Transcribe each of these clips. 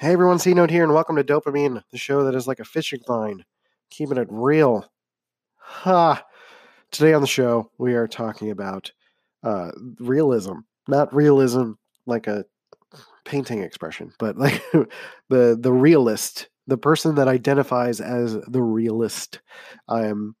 Hey everyone, C Note here, and welcome to Dopamine, the show that is like a fishing line, keeping it real. Ha! Today on the show, we are talking about uh, realism. Not realism like a painting expression, but like the the realist, the person that identifies as the realist. I am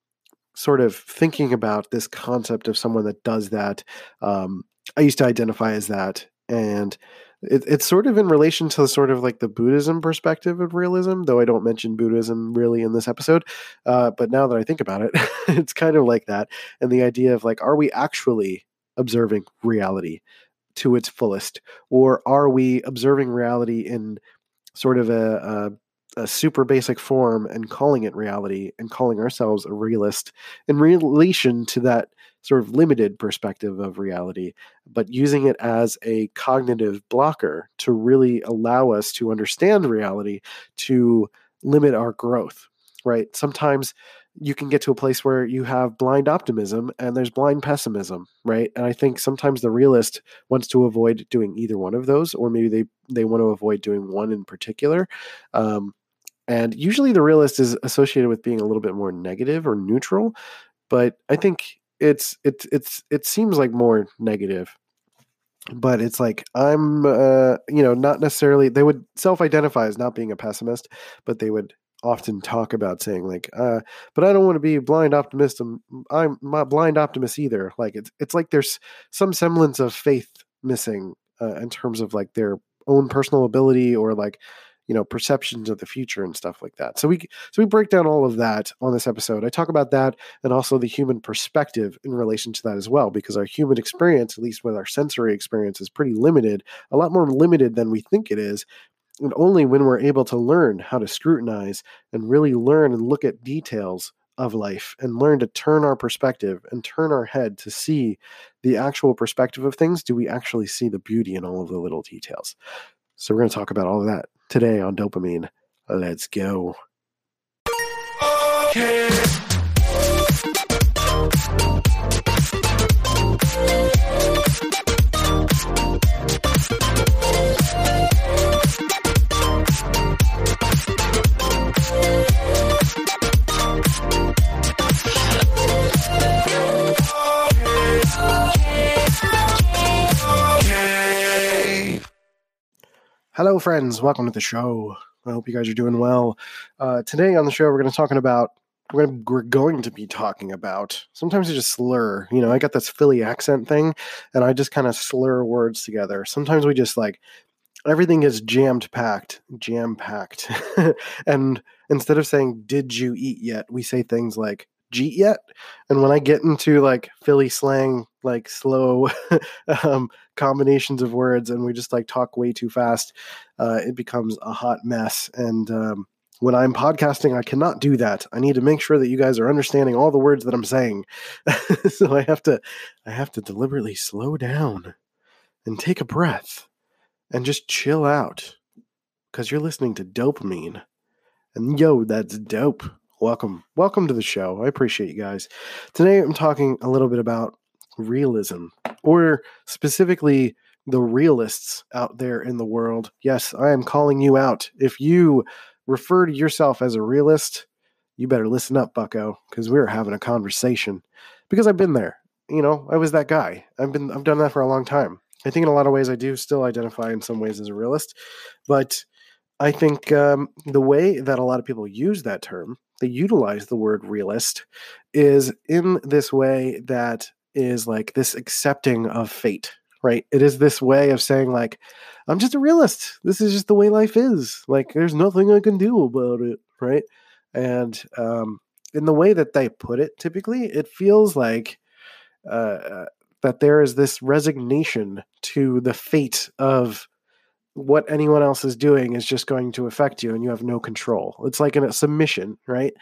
sort of thinking about this concept of someone that does that. Um, I used to identify as that, and it, it's sort of in relation to sort of like the Buddhism perspective of realism, though I don't mention Buddhism really in this episode. Uh, but now that I think about it, it's kind of like that. And the idea of like, are we actually observing reality to its fullest? Or are we observing reality in sort of a, a, a super basic form and calling it reality and calling ourselves a realist in relation to that sort of limited perspective of reality, but using it as a cognitive blocker to really allow us to understand reality to limit our growth, right? Sometimes you can get to a place where you have blind optimism and there's blind pessimism, right? And I think sometimes the realist wants to avoid doing either one of those, or maybe they they want to avoid doing one in particular. Um, and usually the realist is associated with being a little bit more negative or neutral. But I think it's it's it's it seems like more negative but it's like i'm uh you know not necessarily they would self-identify as not being a pessimist but they would often talk about saying like uh but i don't want to be blind optimist i'm, I'm not blind optimist either like it's it's like there's some semblance of faith missing uh, in terms of like their own personal ability or like you know perceptions of the future and stuff like that. So we so we break down all of that on this episode. I talk about that and also the human perspective in relation to that as well because our human experience at least with our sensory experience is pretty limited a lot more limited than we think it is. And only when we're able to learn how to scrutinize and really learn and look at details of life and learn to turn our perspective and turn our head to see the actual perspective of things do we actually see the beauty in all of the little details. So we're going to talk about all of that today on Dopamine. Let's go. Okay. Hello, friends. Welcome to the show. I hope you guys are doing well. Uh, today on the show, we're going to talking about we're going, to, we're going to be talking about. Sometimes I just slur. You know, I got this Philly accent thing, and I just kind of slur words together. Sometimes we just like everything is jammed packed, jam packed, and instead of saying "Did you eat yet," we say things like Jeet yet. And when I get into like Philly slang, like slow um, combinations of words, and we just like talk way too fast, uh, it becomes a hot mess. And um, when I'm podcasting, I cannot do that. I need to make sure that you guys are understanding all the words that I'm saying. so I have to, I have to deliberately slow down and take a breath and just chill out because you're listening to dopamine. And yo, that's dope welcome welcome to the show. I appreciate you guys. Today i'm talking a little bit about realism or specifically the realists out there in the world. Yes i am calling you out. If you refer to yourself as a realist you better listen up bucko because we're having a conversation. Because i've been there. You know i was that guy. I've been i've done that for a long time. I think in a lot of ways i do still identify in some ways as a realist. But i think um, the way that a lot of people use that term they utilize the word realist is in this way that is like this accepting of fate right? It is this way of saying like i'm just a realist. This is just the way life is. Like there's nothing i can do about it right? And um in the way that they put it typically it feels like uh, uh that there is this resignation to the fate of what anyone else is doing is just going to affect you and you have no control. It's like a submission, right?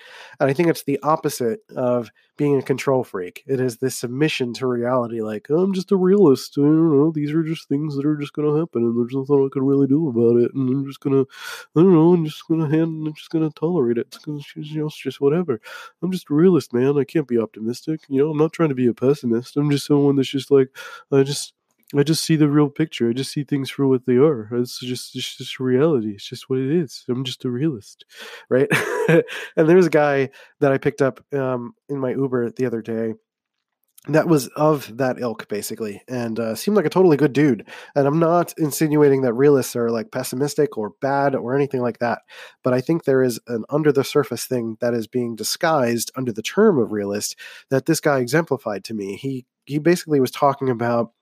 And I think it's the opposite of being a control freak. It is this submission to reality, like, oh, I'm just a realist. I don't know. These are just things that are just going to happen and there's nothing I can really do about it. And I'm just going to, I don't know, I'm just going to hand, I'm just going to tolerate it. It's, you know, it's just whatever. I'm just a realist, man. I can't be optimistic. You know, I'm not trying to be a pessimist. I'm just someone that's just like, I just, I just see the real picture. I just see things for what they are. It's just it's just reality. It's just what it is. I'm just a realist, right? and there's a guy that I picked up um, in my Uber the other day that was of that ilk basically and uh, seemed like a totally good dude and i'm not insinuating that realists are like pessimistic or bad or anything like that but i think there is an under the surface thing that is being disguised under the term of realist that this guy exemplified to me he he basically was talking about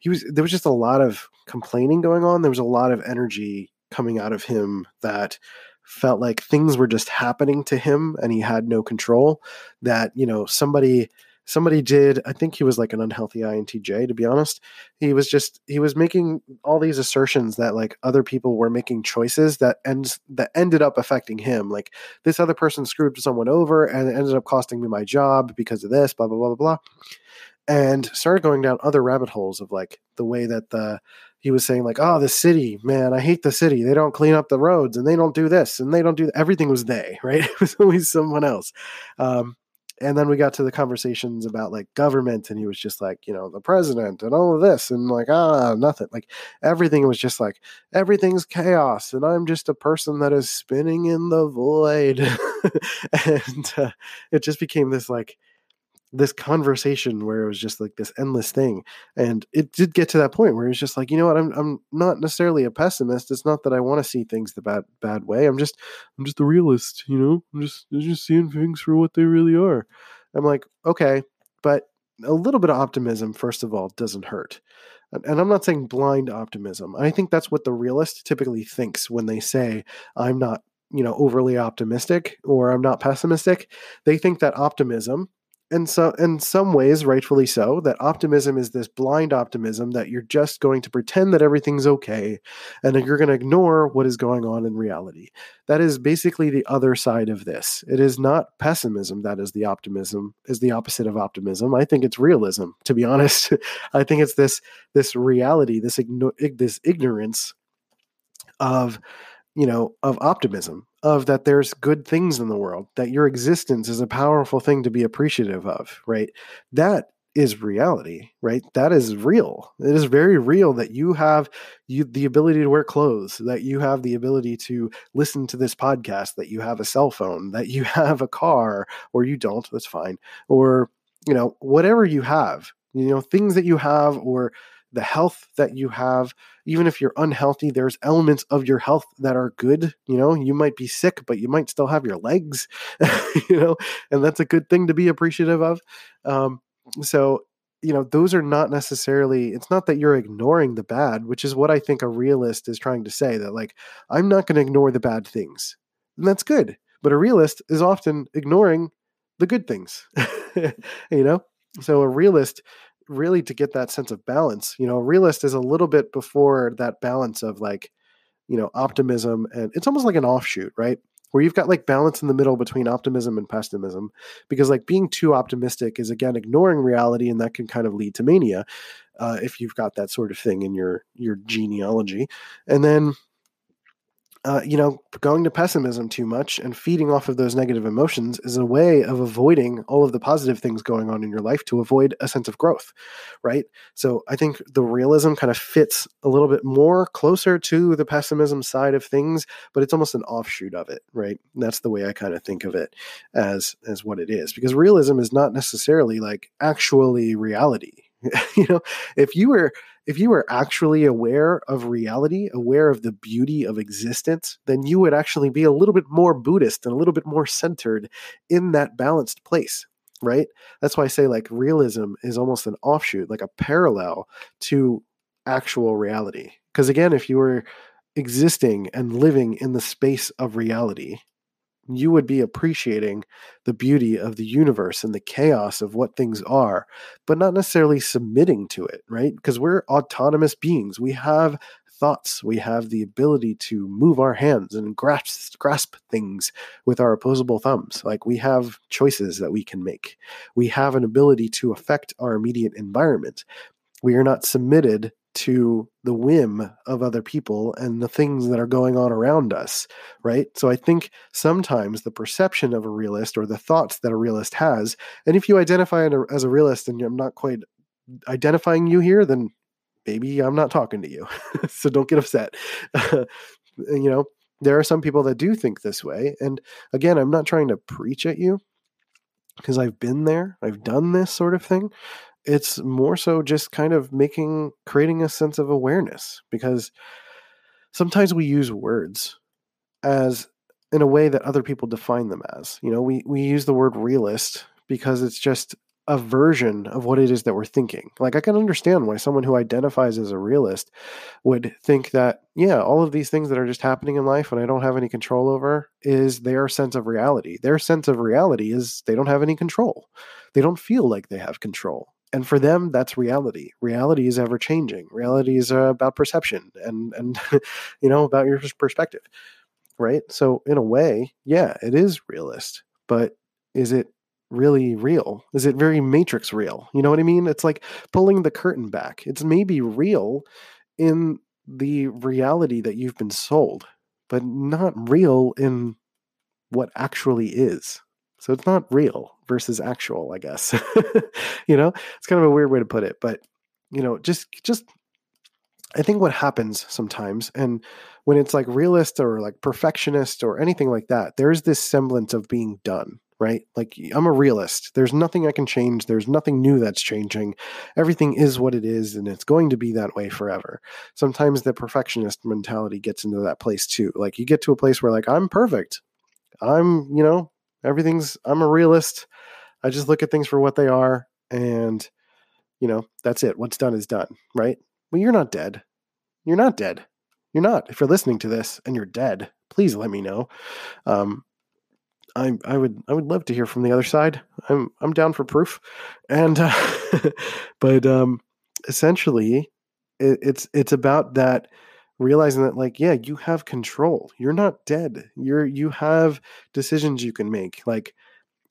he was there was just a lot of complaining going on. There was a lot of energy coming out of him that felt like things were just happening to him and he had no control that you know somebody somebody did i think he was like an unhealthy intj to be honest. He was just he was making all these assertions that like other people were making choices that ends that ended up affecting him. Like this other person screwed someone over and it ended up costing me my job because of this blah blah blah blah blah and started going down other rabbit holes of like the way that the he was saying like oh the city man i hate the city. They don't clean up the roads and they don't do this and they don't do everything was they right? It was always someone else. Um, and then we got to the conversations about like government and he was just like you know the president and all of this and like ah nothing. Like everything was just like everything's chaos and i'm just a person that is spinning in the void. And uh, it just became this like this conversation where it was just like this endless thing and it did get to that point where it's just like you know what? I'm I'm not necessarily a pessimist. It's not that I want to see things the bad bad way. I'm just I'm just a realist you know? I'm just I'm just seeing things for what they really are. I'm like okay but a little bit of optimism first of all doesn't hurt. And I'm not saying blind optimism. I think that's what the realist typically thinks when they say I'm not you know overly optimistic or I'm not pessimistic. They think that optimism and so in some ways rightfully so that optimism is this blind optimism that you're just going to pretend that everything's okay and that you're going to ignore what is going on in reality. That is basically the other side of this. It is not pessimism that is the optimism is the opposite of optimism. I think it's realism to be honest. I think it's this this reality this igno- this ignorance of you know of optimism of that there's good things in the world, that your existence is a powerful thing to be appreciative of, right? That is reality, right? That is real. It is very real that you have you the ability to wear clothes, that you have the ability to listen to this podcast, that you have a cell phone, that you have a car, or you don't, that's fine. Or, you know, whatever you have, you know, things that you have or the health that you have even if you're unhealthy there's elements of your health that are good you know? You might be sick but you might still have your legs you know? And that's a good thing to be appreciative of. Um, so you know those are not necessarily it's not that you're ignoring the bad which is what i think a realist is trying to say that like i'm not going to ignore the bad things. And that's good but a realist is often ignoring the good things you know? So a realist really to get that sense of balance. You know, realist is a little bit before that balance of like, you know, optimism and it's almost like an offshoot, right? Where you've got like balance in the middle between optimism and pessimism, because like being too optimistic is again ignoring reality, and that can kind of lead to mania uh, if you've got that sort of thing in your your genealogy. And then uh, you know, going to pessimism too much and feeding off of those negative emotions is a way of avoiding all of the positive things going on in your life to avoid a sense of growth, right? So I think the realism kind of fits a little bit more closer to the pessimism side of things, but it's almost an offshoot of it, right? That's the way I kind of think of it as as what it is, because realism is not necessarily like actually reality. you know, if you were if you were actually aware of reality, aware of the beauty of existence, then you would actually be a little bit more Buddhist and a little bit more centered in that balanced place, right? That's why I say like realism is almost an offshoot, like a parallel to actual reality. Because again, if you were existing and living in the space of reality, you would be appreciating the beauty of the universe and the chaos of what things are, but not necessarily submitting to it, right? Because we're autonomous beings. We have thoughts. We have the ability to move our hands and grasp, grasp things with our opposable thumbs. Like we have choices that we can make. We have an ability to affect our immediate environment. We are not submitted to the whim of other people and the things that are going on around us, right? So I think sometimes the perception of a realist or the thoughts that a realist has, and if you identify as a realist and I'm not quite identifying you here, then maybe I'm not talking to you. so don't get upset. you know, there are some people that do think this way. And again, I'm not trying to preach at you because I've been there, I've done this sort of thing. It's more so just kind of making, creating a sense of awareness because sometimes we use words as in a way that other people define them as. You know, we, we use the word realist because it's just a version of what it is that we're thinking. Like I can understand why someone who identifies as a realist would think that, yeah, all of these things that are just happening in life and I don't have any control over is their sense of reality. Their sense of reality is they don't have any control. They don't feel like they have control. And for them, that's reality. Reality is ever changing. Reality is uh, about perception and and you know about your perspective, right? So in a way, yeah, it is realist, but is it really real? Is it very matrix real? You know what I mean? It's like pulling the curtain back. It's maybe real in the reality that you've been sold, but not real in what actually is. So it's not real versus actual, I guess. you know, it's kind of a weird way to put it, but you know, just just I think what happens sometimes, and when it's like realist or like perfectionist or anything like that, there's this semblance of being done right? Like I'm a realist. There's nothing I can change. There's nothing new that's changing. Everything is what it is and it's going to be that way forever. Sometimes the perfectionist mentality gets into that place too. Like you get to a place where like I'm perfect. I'm, you know, everything's I'm a realist. I just look at things for what they are and you know, that's it. What's done is done, right? Well, you're not dead. You're not dead. You're not. If you're listening to this and you're dead, please let me know. Um, I I would I would love to hear from the other side. I'm I'm down for proof, and uh, but um, essentially, it, it's it's about that realizing that like yeah you have control. You're not dead. You're you have decisions you can make. Like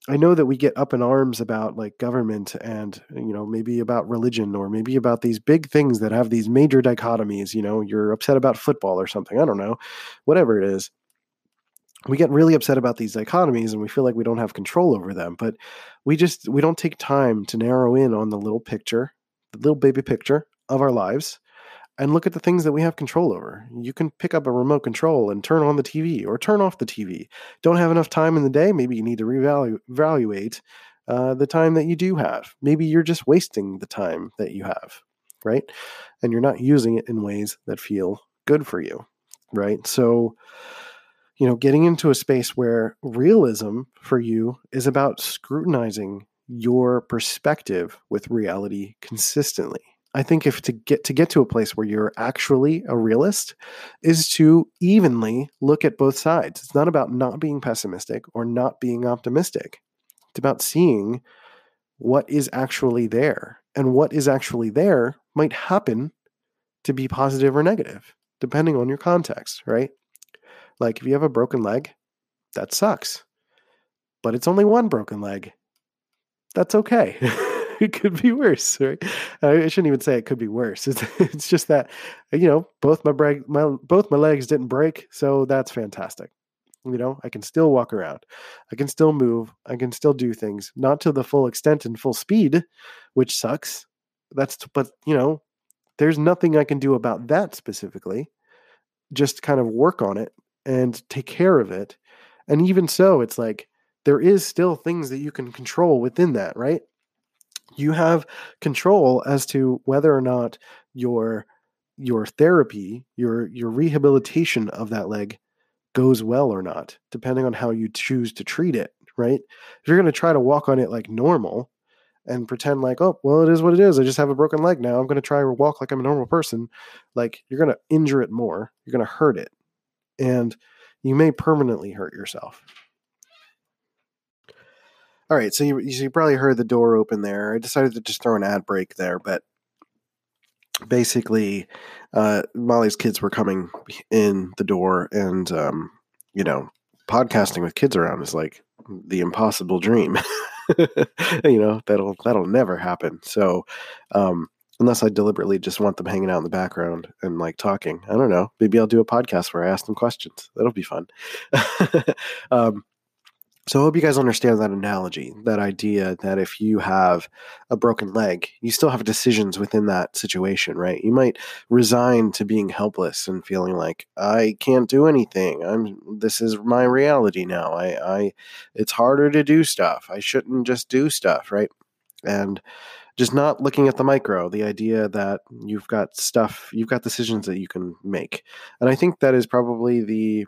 i know that we get up in arms about like government and you know maybe about religion or maybe about these big things that have these major dichotomies you know you're upset about football or something i don't know whatever it is. We get really upset about these dichotomies and we feel like we don't have control over them but we just we don't take time to narrow in on the little picture the little baby picture of our lives and look at the things that we have control over. You can pick up a remote control and turn on the tv or turn off the tv don't have enough time in the day maybe you need to reevaluate uh, the time that you do have. Maybe you're just wasting the time that you have right? And you're not using it in ways that feel good for you right? So you know, getting into a space where realism for you is about scrutinizing your perspective with reality consistently. I think if to get to get to a place where you're actually a realist is to evenly look at both sides. It's not about not being pessimistic or not being optimistic. It's about seeing what is actually there. And what is actually there might happen to be positive or negative, depending on your context, right? Like if you have a broken leg, that sucks. But it's only one broken leg. That's okay. it could be worse, right? I shouldn't even say it could be worse. It's, it's just that uh, you know both my break my both my legs didn't break, so that's fantastic. You know, I can still walk around. I can still move. I can still do things, not to the full extent and full speed, which sucks. That's but you know, there's nothing I can do about that specifically. Just kind of work on it and take care of it. And even so, it's like there is still things that you can control within that, right? You have control as to whether or not your your therapy, your your rehabilitation of that leg goes well or not, depending on how you choose to treat it, right? If you're going to try to walk on it like normal and pretend like, oh, well, it is what it is. I just have a broken leg now. I'm going to try to walk like I'm a normal person. Like you're going to injure it more. You're going to hurt it and you may permanently hurt yourself. All right, so you, you probably heard the door open there. I decided to just throw an ad break there, but basically, uh, Molly's kids were coming in the door, and um, you know, podcasting with kids around is like the impossible dream. you know, that'll that'll never happen. So, um, unless I deliberately just want them hanging out in the background and like talking. I don't know. Maybe I'll do a podcast where I ask them questions. That'll be fun. um, So I hope you guys understand that analogy, that idea that if you have a broken leg, you still have decisions within that situation, right? You might resign to being helpless and feeling like I can't do anything. I'm this is my reality now. I I it's harder to do stuff. I shouldn't just do stuff, right? And just not looking at the micro, the idea that you've got stuff, you've got decisions that you can make. And I think that is probably the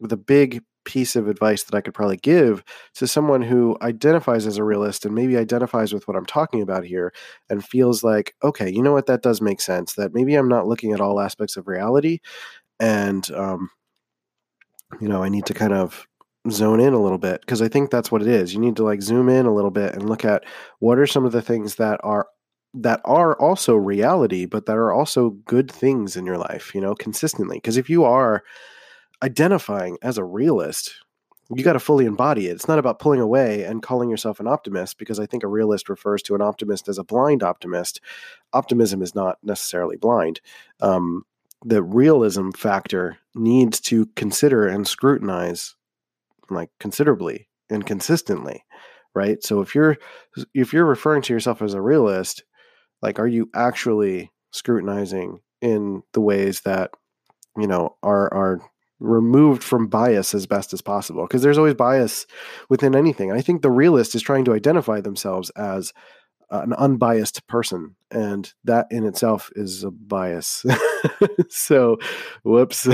the big piece of advice that I could probably give to someone who identifies as a realist and maybe identifies with what I'm talking about here and feels like, okay, you know what, that does make sense. That maybe I'm not looking at all aspects of reality, and um, you know, I need to kind of zone in a little bit because I think that's what it is. You need to like zoom in a little bit and look at what are some of the things that are that are also reality, but that are also good things in your life, you know, consistently. Because if you are identifying as a realist, you got to fully embody it. It's not about pulling away and calling yourself an optimist because I think a realist refers to an optimist as a blind optimist. Optimism is not necessarily blind. Um, the realism factor needs to consider and scrutinize like considerably and consistently, right? So if you're if you're referring to yourself as a realist, like are you actually scrutinizing in the ways that you know are are removed from bias as best as possible because there's always bias within anything. I think the realist is trying to identify themselves as an unbiased person and that in itself is a bias. so, whoops.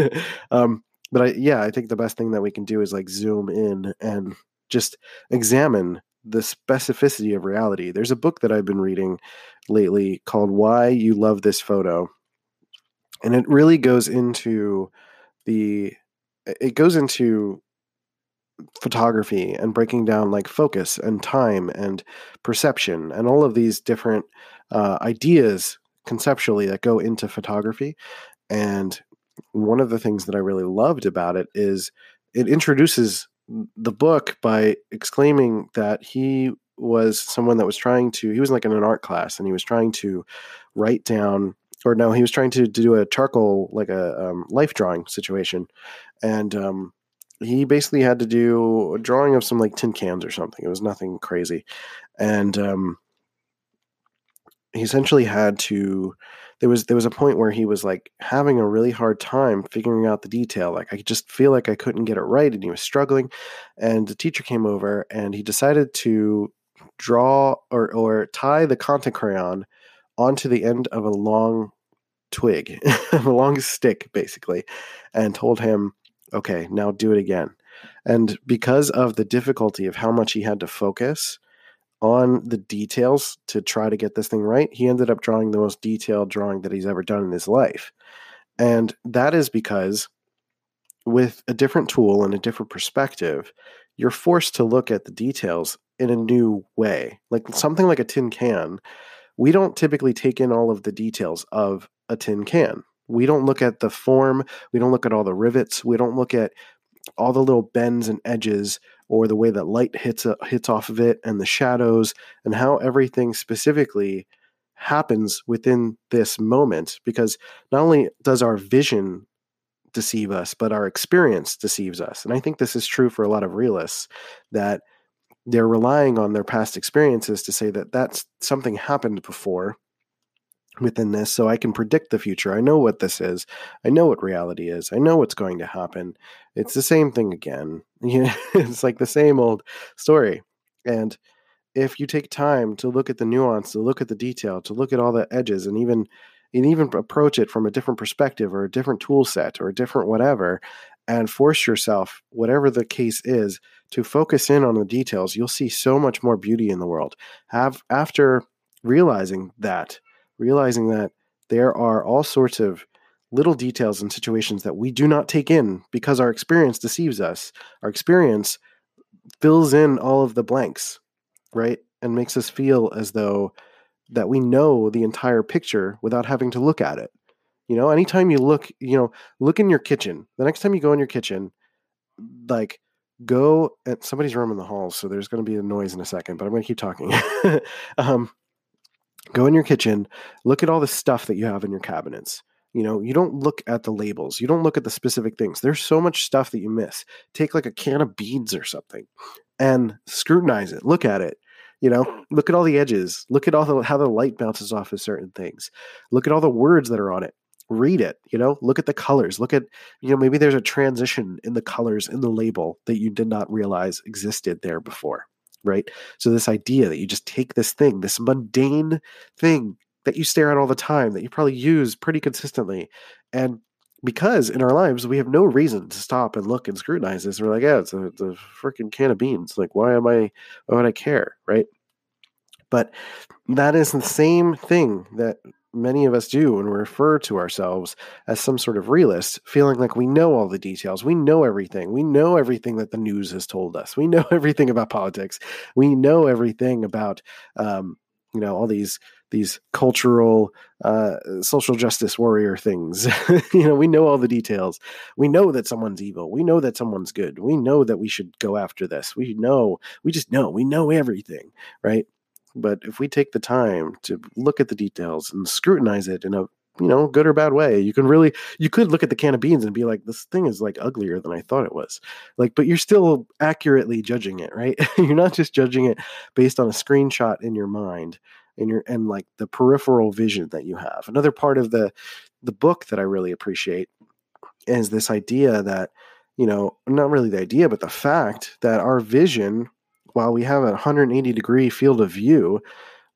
um, but I yeah, I think the best thing that we can do is like zoom in and just examine the specificity of reality. There's a book that I've been reading lately called Why You Love This Photo. And it really goes into the it goes into photography and breaking down like focus and time and perception and all of these different uh, ideas conceptually that go into photography. And one of the things that i really loved about it is it introduces the book by exclaiming that he was someone that was trying to he was like in an art class and he was trying to write down or no, he was trying to, to do a charcoal like a um, life drawing situation, and um, he basically had to do a drawing of some like tin cans or something. It was nothing crazy, and um, he essentially had to. There was there was a point where he was like having a really hard time figuring out the detail. Like I just feel like I couldn't get it right, and he was struggling. And the teacher came over, and he decided to draw or or tie the Conté crayon onto the end of a long twig, a long stick, basically, and told him, okay, now do it again. And because of the difficulty of how much he had to focus on the details to try to get this thing right, he ended up drawing the most detailed drawing that he's ever done in his life. And that is because with a different tool and a different perspective, you're forced to look at the details in a new way. Like something like a tin can we don't typically take in all of the details of a tin can. We don't look at the form, we don't look at all the rivets, we don't look at all the little bends and edges or the way that light hits uh, hits off of it and the shadows and how everything specifically happens within this moment because not only does our vision deceive us but our experience deceives us and i think this is true for a lot of realists that they're relying on their past experiences to say that that's something happened before within this so i can predict the future. I know what this is. I know what reality is. I know what's going to happen. It's the same thing again. It's like the same old story. And if you take time to look at the nuance to look at the detail to look at all the edges and even and even approach it from a different perspective or a different tool set or a different whatever and force yourself whatever the case is to focus in on the details, you'll see so much more beauty in the world. Have after realizing that, realizing that there are all sorts of little details and situations that we do not take in because our experience deceives us. Our experience fills in all of the blanks, right? And makes us feel as though that we know the entire picture without having to look at it. You know, anytime you look, you know, look in your kitchen. The next time you go in your kitchen, like go at somebody's room in the halls, so there's going to be a noise in a second, but I'm going to keep talking. um, go in your kitchen, look at all the stuff that you have in your cabinets. You know, you don't look at the labels, you don't look at the specific things. There's so much stuff that you miss. Take like a can of beans or something and scrutinize it, look at it. You know, look at all the edges, look at all the, how the light bounces off of certain things, look at all the words that are on it read it you know? Look at the colors look at you know maybe there's a transition in the colors in the label that you did not realize existed there before right? So this idea that you just take this thing this mundane thing that you stare at all the time that you probably use pretty consistently and because in our lives we have no reason to stop and look and scrutinize this we're like yeah it's a, a freaking can of beans like why am i why would i care? Right? But that is the same thing that many of us do when we refer to ourselves as some sort of realist, feeling like we know all the details. We know everything. We know everything that the news has told us. We know everything about politics. We know everything about, um, you know, all these these cultural uh, social justice warrior things. you know, we know all the details. We know that someone's evil. We know that someone's good. We know that we should go after this. We know. We just know. We know everything, right? But if we take the time to look at the details and scrutinize it in a you know good or bad way, you can really you could look at the can of beans and be like, this thing is like uglier than I thought it was. Like, but you're still accurately judging it, right? you're not just judging it based on a screenshot in your mind and your and like the peripheral vision that you have. Another part of the the book that I really appreciate is this idea that you know not really the idea but the fact that our vision while we have a 180 degree field of view,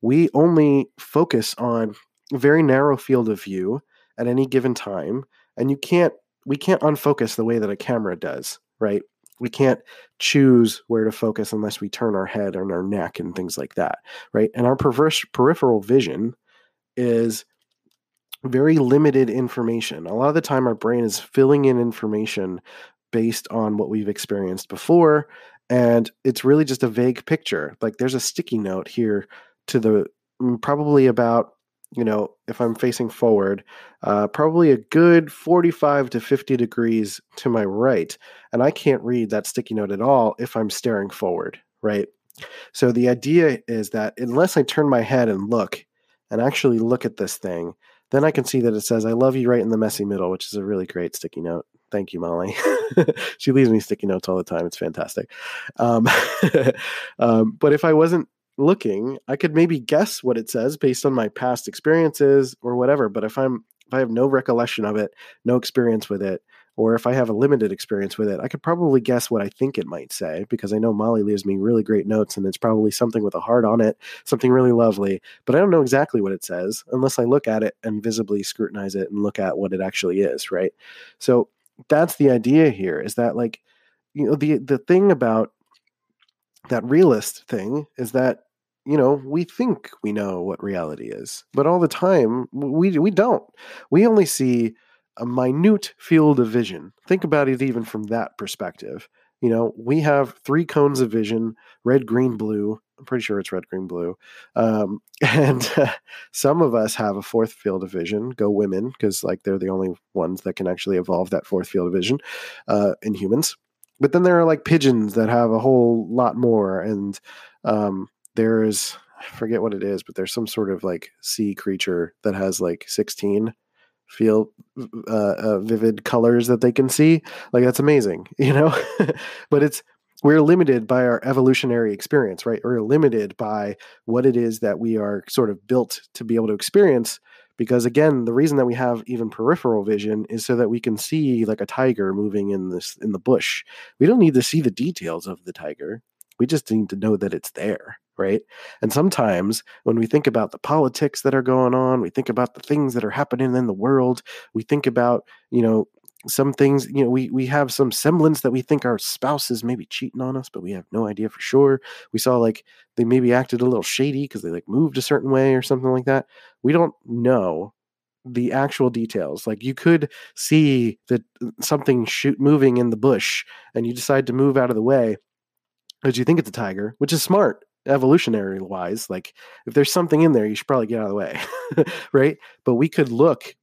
we only focus on a very narrow field of view at any given time. And you can't, we can't unfocus the way that a camera does, right? We can't choose where to focus unless we turn our head and our neck and things like that, right? And our perverse, peripheral vision is very limited information. A lot of the time, our brain is filling in information based on what we've experienced before and it's really just a vague picture. Like there's a sticky note here to the mm, probably about you know if I'm facing forward, uh, probably a good 45 to 50 degrees to my right, and I can't read that sticky note at all if I'm staring forward, right? So the idea is that unless I turn my head and look and actually look at this thing, then I can see that it says "I love you" right in the messy middle, which is a really great sticky note. Thank you, Molly. she leaves me sticky notes all the time. It's fantastic. Um, um, but if I wasn't looking, I could maybe guess what it says based on my past experiences or whatever. But if I'm if I have no recollection of it, no experience with it, or if I have a limited experience with it, I could probably guess what I think it might say because I know Molly leaves me really great notes and it's probably something with a heart on it, something really lovely, but I don't know exactly what it says unless I look at it and visibly scrutinize it and look at what it actually is, right? So that's the idea here is that like you know the the thing about that realist thing is that you know we think we know what reality is but all the time we we don't. We only see a minute field of vision. Think about it even from that perspective. You know we have three cones of vision red green blue I'm pretty sure it's red, green, blue. Um, and uh, some of us have a fourth field of vision. Go women, because like they're the only ones that can actually evolve that fourth field of vision uh, in humans. But then there are like pigeons that have a whole lot more, and um, there's I forget what it is, but there's some sort of like sea creature that has like 16 feel uh, uh, vivid colors that they can see. Like that's amazing, you know. but it's we're limited by our evolutionary experience, right? We're limited by what it is that we are sort of built to be able to experience. Because again, the reason that we have even peripheral vision is so that we can see like a tiger moving in this in the bush. We don't need to see the details of the tiger. We just need to know that it's there, right? And sometimes when we think about the politics that are going on, we think about the things that are happening in the world, we think about, you know, some things you know we we have some semblance that we think our spouse is maybe cheating on us but we have no idea for sure. We saw like they maybe acted a little shady because they like moved a certain way or something like that. We don't know the actual details. Like you could see that uh, something shoot moving in the bush and you decide to move out of the way because you think it's a tiger which is smart evolutionary wise like if there's something in there you should probably get out of the way right? But we could look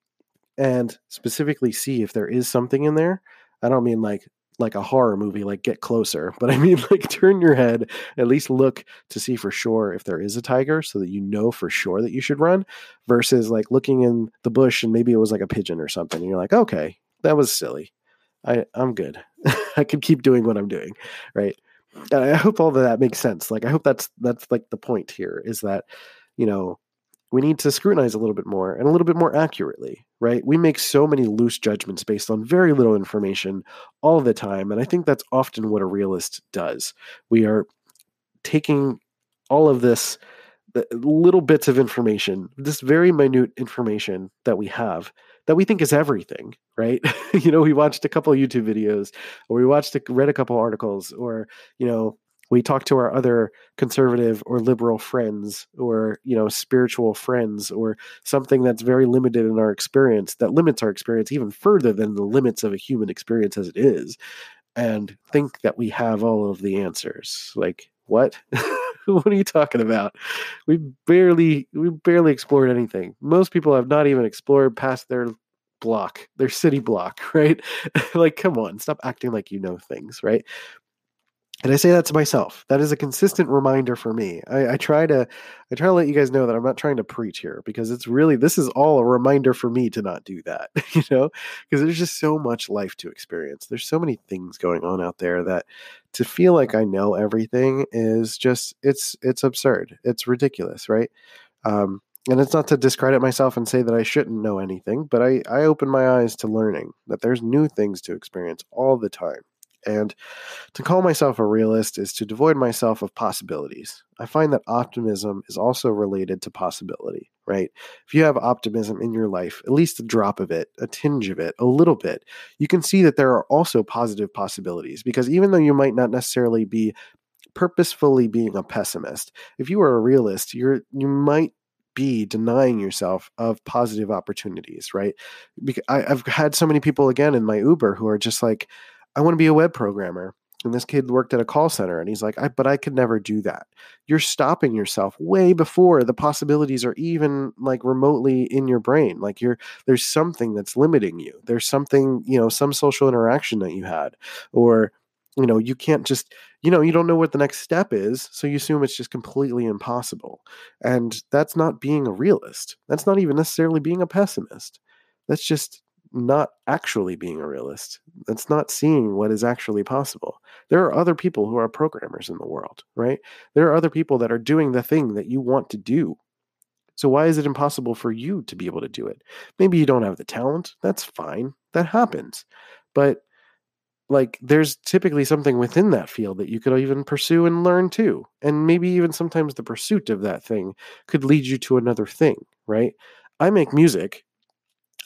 and specifically see if there is something in there. I don't mean like like a horror movie, like get closer. But I mean, like turn your head, at least look to see for sure if there is a tiger so that you know for sure that you should run versus like looking in the bush and maybe it was like a pigeon or something. And you're like, okay, that was silly. I, I'm good. I can keep doing what I'm doing. Right. And I hope all of that makes sense. Like, I hope that's, that's like the point here is that, you know, we need to scrutinize a little bit more and a little bit more accurately, right? We make so many loose judgments based on very little information all the time. And I think that's often what a realist does. We are taking all of this little bits of information, this very minute information that we have that we think is everything, right? you know, we watched a couple YouTube videos or we watched, a, read a couple articles or, you know, we talk to our other conservative or liberal friends or you know spiritual friends or something that's very limited in our experience that limits our experience even further than the limits of a human experience as it is and think that we have all of the answers. Like what? What are you talking about? We barely we barely explored anything. Most people have not even explored past their block their city block right? Like come on stop acting like you know things right and I say that to myself. That is a consistent reminder for me. I, I, try to, I try to let you guys know that I'm not trying to preach here because it's really this is all a reminder for me to not do that. You know, because there's just so much life to experience. There's so many things going on out there that to feel like I know everything is just it's it's absurd. It's ridiculous, right? Um, and it's not to discredit myself and say that I shouldn't know anything, but I I open my eyes to learning that there's new things to experience all the time and to call myself a realist is to devoid myself of possibilities. I find that optimism is also related to possibility, right? If you have optimism in your life, at least a drop of it, a tinge of it, a little bit, you can see that there are also positive possibilities because even though you might not necessarily be purposefully being a pessimist, if you are a realist, you're you might be denying yourself of positive opportunities, right? Because I, have had so many people again in my Uber who are just like, I want to be a web programmer. And this kid worked at a call center and he's like, I, but I could never do that. You're stopping yourself way before the possibilities are even like remotely in your brain. Like you're, there's something that's limiting you. There's something, you know, some social interaction that you had, or, you know, you can't just, you know, you don't know what the next step is. So you assume it's just completely impossible. And that's not being a realist. That's not even necessarily being a pessimist. That's just not actually being a realist. That's not seeing what is actually possible. There are other people who are programmers in the world, right? There are other people that are doing the thing that you want to do. So why is it impossible for you to be able to do it? Maybe you don't have the talent. That's fine. That happens. But like there's typically something within that field that you could even pursue and learn too. And maybe even sometimes the pursuit of that thing could lead you to another thing, right? I make music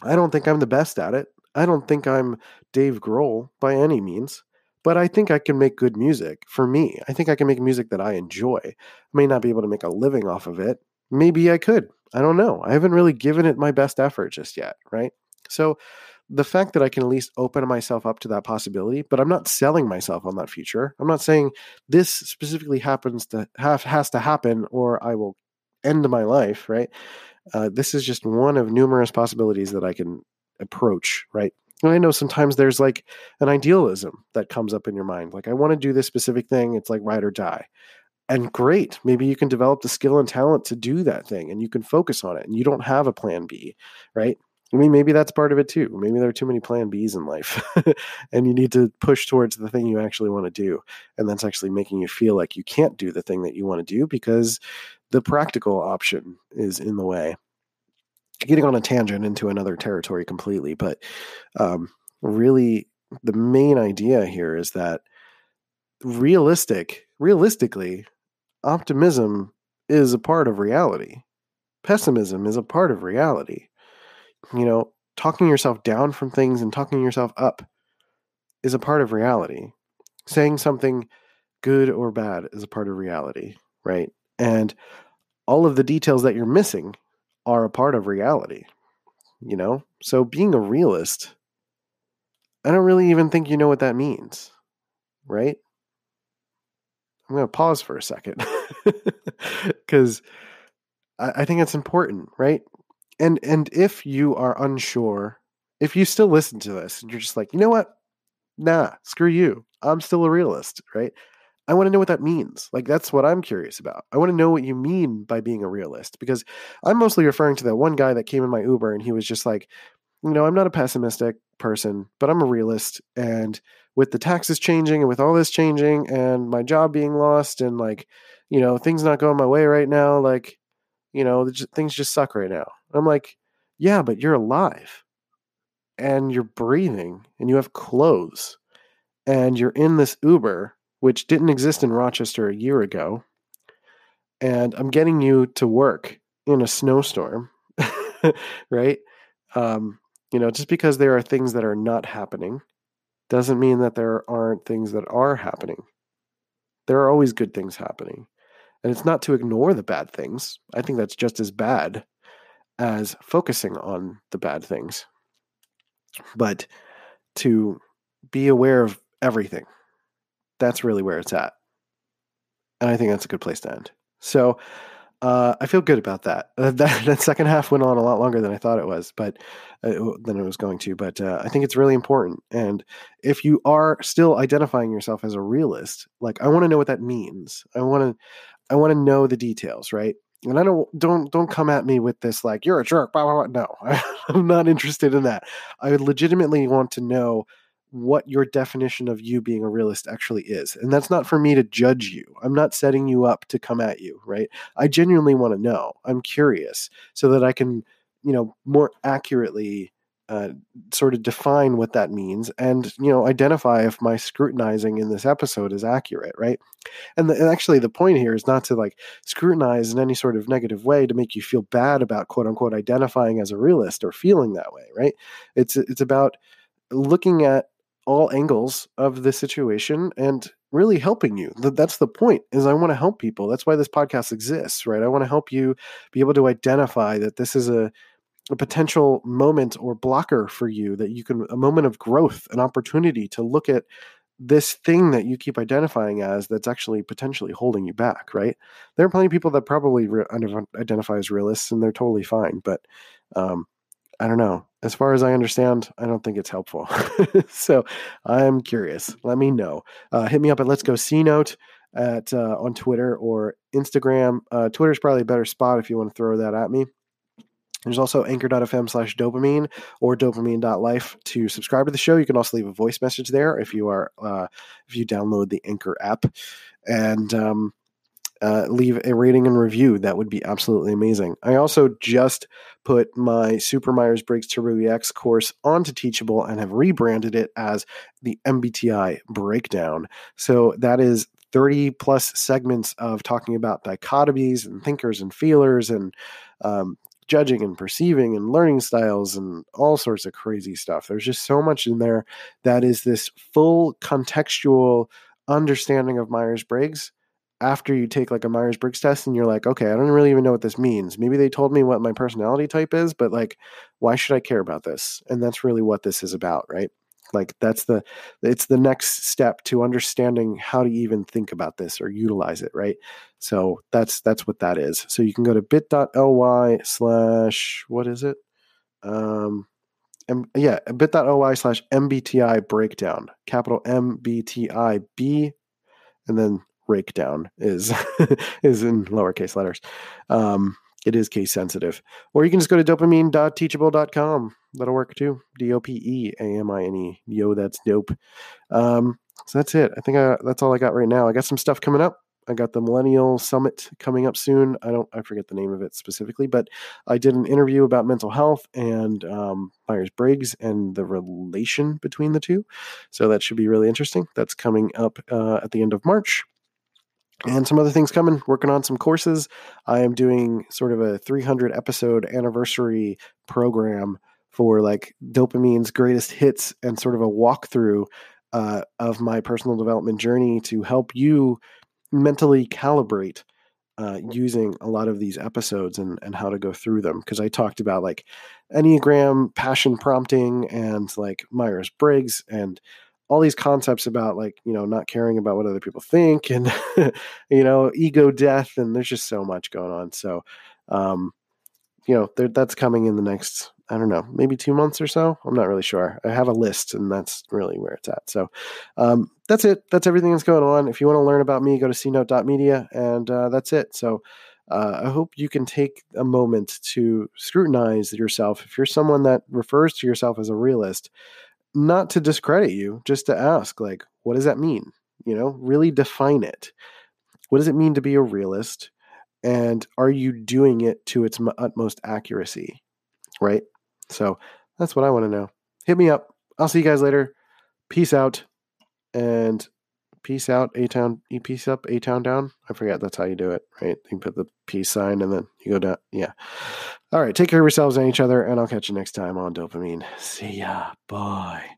I don't think I'm the best at it. I don't think I'm Dave Grohl by any means, but I think I can make good music for me. I think I can make music that I enjoy. I may not be able to make a living off of it. Maybe I could. I don't know. I haven't really given it my best effort just yet, right? So the fact that I can at least open myself up to that possibility, but I'm not selling myself on that future. I'm not saying this specifically happens to have has to happen or I will end my life, right? Uh, this is just one of numerous possibilities that I can approach, right? And I know sometimes there's like an idealism that comes up in your mind. Like, I want to do this specific thing. It's like ride or die. And great. Maybe you can develop the skill and talent to do that thing and you can focus on it and you don't have a plan B, right? I mean, maybe that's part of it too. Maybe there are too many plan Bs in life and you need to push towards the thing you actually want to do. And that's actually making you feel like you can't do the thing that you want to do because the practical option is in the way. Getting on a tangent into another territory completely, but um, really, the main idea here is that realistic, realistically, optimism is a part of reality. Pessimism is a part of reality. You know, talking yourself down from things and talking yourself up is a part of reality. Saying something good or bad is a part of reality, right? And all of the details that you're missing are a part of reality, you know? So being a realist, I don't really even think you know what that means, right? I'm going to pause for a second because I, I think it's important, right? And and if you are unsure, if you still listen to this and you're just like, you know what, nah, screw you. I'm still a realist, right? I want to know what that means. Like, that's what I'm curious about. I want to know what you mean by being a realist because I'm mostly referring to that one guy that came in my Uber and he was just like, you know, I'm not a pessimistic person, but I'm a realist. And with the taxes changing and with all this changing and my job being lost and like, you know, things not going my way right now, like, you know, things just suck right now. I'm like, yeah, but you're alive and you're breathing and you have clothes and you're in this Uber which didn't exist in Rochester a year ago. And I'm getting you to work in a snowstorm, right? Um, you know, just because there are things that are not happening doesn't mean that there aren't things that are happening. There are always good things happening. And it's not to ignore the bad things. I think that's just as bad as focusing on the bad things, but to be aware of everything that's really where it's at. And I think that's a good place to end. So uh, I feel good about that. Uh, that. That second half went on a lot longer than I thought it was, but uh, than it was going to. But uh, I think it's really important. And if you are still identifying yourself as a realist, like I want to know what that means. I want to, I want to know the details, right? And I don't don't don't come at me with this like you're a jerk. Blah, blah, blah. No, I'm not interested in that. I legitimately want to know what your definition of you being a realist actually is. And that's not for me to judge you. I'm not setting you up to come at you, right? I genuinely want to know. I'm curious so that I can, you know, more accurately uh, sort of define what that means and you know identify if my scrutinizing in this episode is accurate right and, the, and, actually the point here is not to like scrutinize in any sort of negative way to make you feel bad about quote unquote identifying as a realist or feeling that way right it's it's about looking at all angles of the situation and really helping you. That's the point is I want to help people. That's why this podcast exists, right? I want to help you be able to identify that this is a, a potential moment or blocker for you that you can a moment of growth, an opportunity to look at this thing that you keep identifying as that's actually potentially holding you back, right? There are plenty of people that probably re- identify as realists and they're totally fine, but um, I don't know. As far as I understand, I don't think it's helpful. so I'm curious. Let me know. Uh, hit me up at Let's Go C Note at uh, on Twitter or Instagram. Uh, Twitter is probably a better spot if you want to throw that at me. There's also anchor.fm slash dopeamine or dopeamine.life to subscribe to the show. You can also leave a voice message there if you are uh, if you download the Anchor app. And um, uh, leave a rating and review. That would be absolutely amazing. I also just put my Super Myers Briggs Turbo EX course onto Teachable and have rebranded it as the MBTI Breakdown. So that is 30 plus segments of talking about dichotomies and thinkers and feelers and um, judging and perceiving and learning styles and all sorts of crazy stuff. There's just so much in there that is this full contextual understanding of Myers Briggs after you take like a Myers Briggs test and you're like, okay, I don't really even know what this means. Maybe they told me what my personality type is, but like, why should I care about this? And that's really what this is about, right? Like that's the it's the next step to understanding how to even think about this or utilize it, right? So that's that's what that is. So you can go to bit.ly slash what is it? Um M, yeah, bit.ly slash MBTI breakdown, capital MBTI B, and then breakdown is is in lowercase letters. Um, it is case sensitive. Or you can just go to dopeamine.teachable.com. That'll work too. D O P E A M I N E. Yo, that's dope. Um, so that's it. I think I, that's all I got right now. I got some stuff coming up. I got the Millennial Summit coming up soon. I don't, I forget the name of it specifically, but I did an interview about mental health and um, Myers Briggs and the relation between the two. So that should be really interesting. That's coming up uh, at the end of March and some other things coming working on some courses. I am doing sort of a 300 episode anniversary program for like dopeamine's greatest hits and sort of a walkthrough uh, of my personal development journey to help you mentally calibrate uh, using a lot of these episodes and, and how to go through them. Because i talked about like enneagram passion prompting and like myers-briggs and all these concepts about like you know not caring about what other people think and you know ego death and there's just so much going on so um you know that's coming in the next I don't know, maybe two months or so. I'm not really sure. I have a list, and that's really where it's at. So um, that's it. That's everything that's going on. If you want to learn about me, go to cnote.media, and uh, that's it. So uh, I hope you can take a moment to scrutinize yourself. If you're someone that refers to yourself as a realist, not to discredit you, just to ask, like, what does that mean? You know, really define it. What does it mean to be a realist? And are you doing it to its utmost accuracy? Right? So that's what I want to know. Hit me up. I'll see you guys later. Peace out. And peace out, A town, you peace up, A town down. I forget that's how you do it, right? You put the peace sign and then you go down. Yeah. All right. Take care of yourselves and each other, and I'll catch you next time on Dopeamine. See ya. Bye.